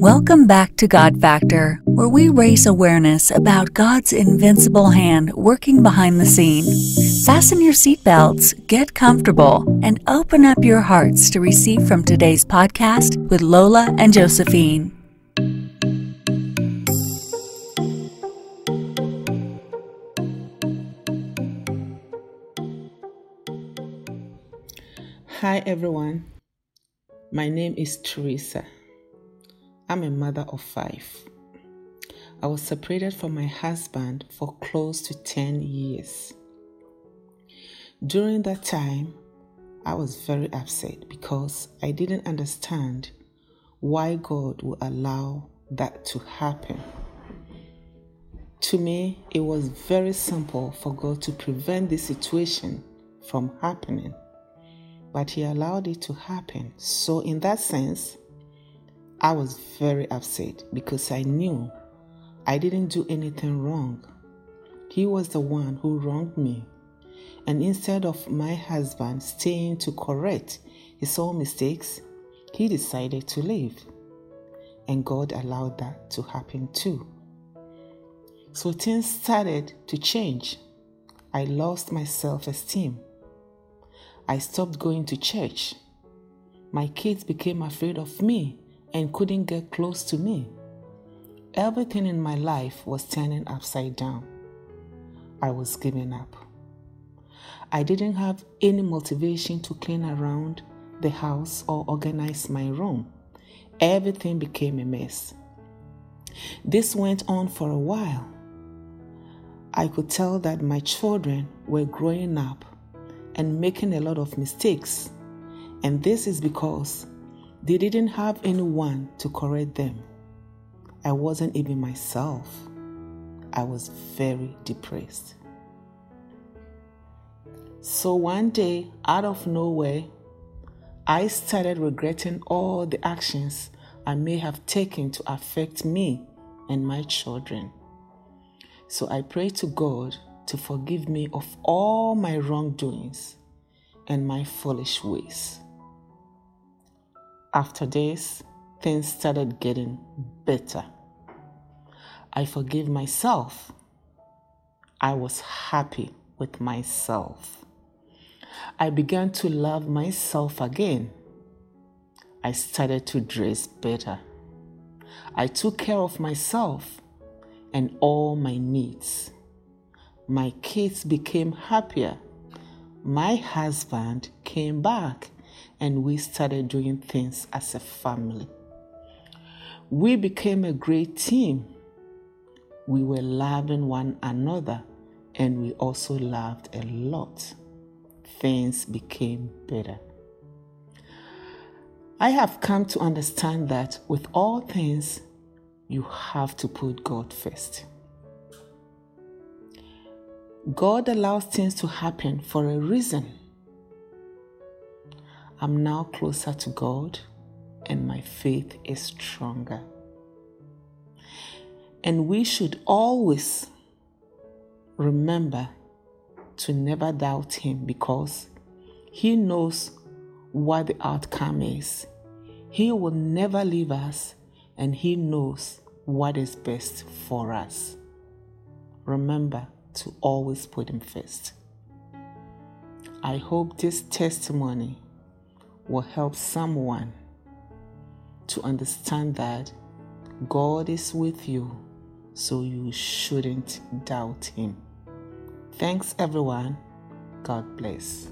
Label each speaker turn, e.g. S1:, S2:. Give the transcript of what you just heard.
S1: Welcome back to God Factor, where we raise awareness about God's invincible hand working behind the scene. Fasten your seatbelts, get comfortable, and open up your hearts to receive from today's podcast with Lola and Josephine.
S2: Hi everyone, my name is Theresa. I'm a mother of five. I was separated from my husband for close to 10 years. During that time, I was very upset because I didn't understand why God would allow that to happen. To me, it was very simple for God to prevent this situation from happening, but He allowed it to happen. So, in that sense, I was very upset because I knew I didn't do anything wrong. He was the one who wronged me. And instead of my husband staying to correct his own mistakes, he decided to leave. And God allowed that to happen too. So things started to change. I lost my self esteem. I stopped going to church. My kids became afraid of me and couldn't get close to me. Everything in my life was turning upside down. I was giving up. I didn't have any motivation to clean around the house or organize my room. Everything became a mess. This went on for a while. I could tell that my children were growing up and making a lot of mistakes. And this is because they didn't have anyone to correct them. I wasn't even myself. I was very depressed. So one day, out of nowhere, I started regretting all the actions I may have taken to affect me and my children. So I prayed to God to forgive me of all my wrongdoings and my foolish ways. After this, things started getting better. I forgive myself. I was happy with myself. I began to love myself again. I started to dress better. I took care of myself and all my needs. My kids became happier. My husband came back and we started doing things as a family. We became a great team. We were loving one another and we also laughed a lot. Things became better. I have come to understand that with all things, you have to put God first. God allows things to happen for a reason. I'm now closer to God and my faith is stronger. And we should always remember to never doubt Him because He knows what the outcome is. He will never leave us and He knows what is best for us. Remember to always put Him first. I hope this testimony will help someone to understand that God is with you, so you shouldn't doubt Him. Thanks, everyone. God bless.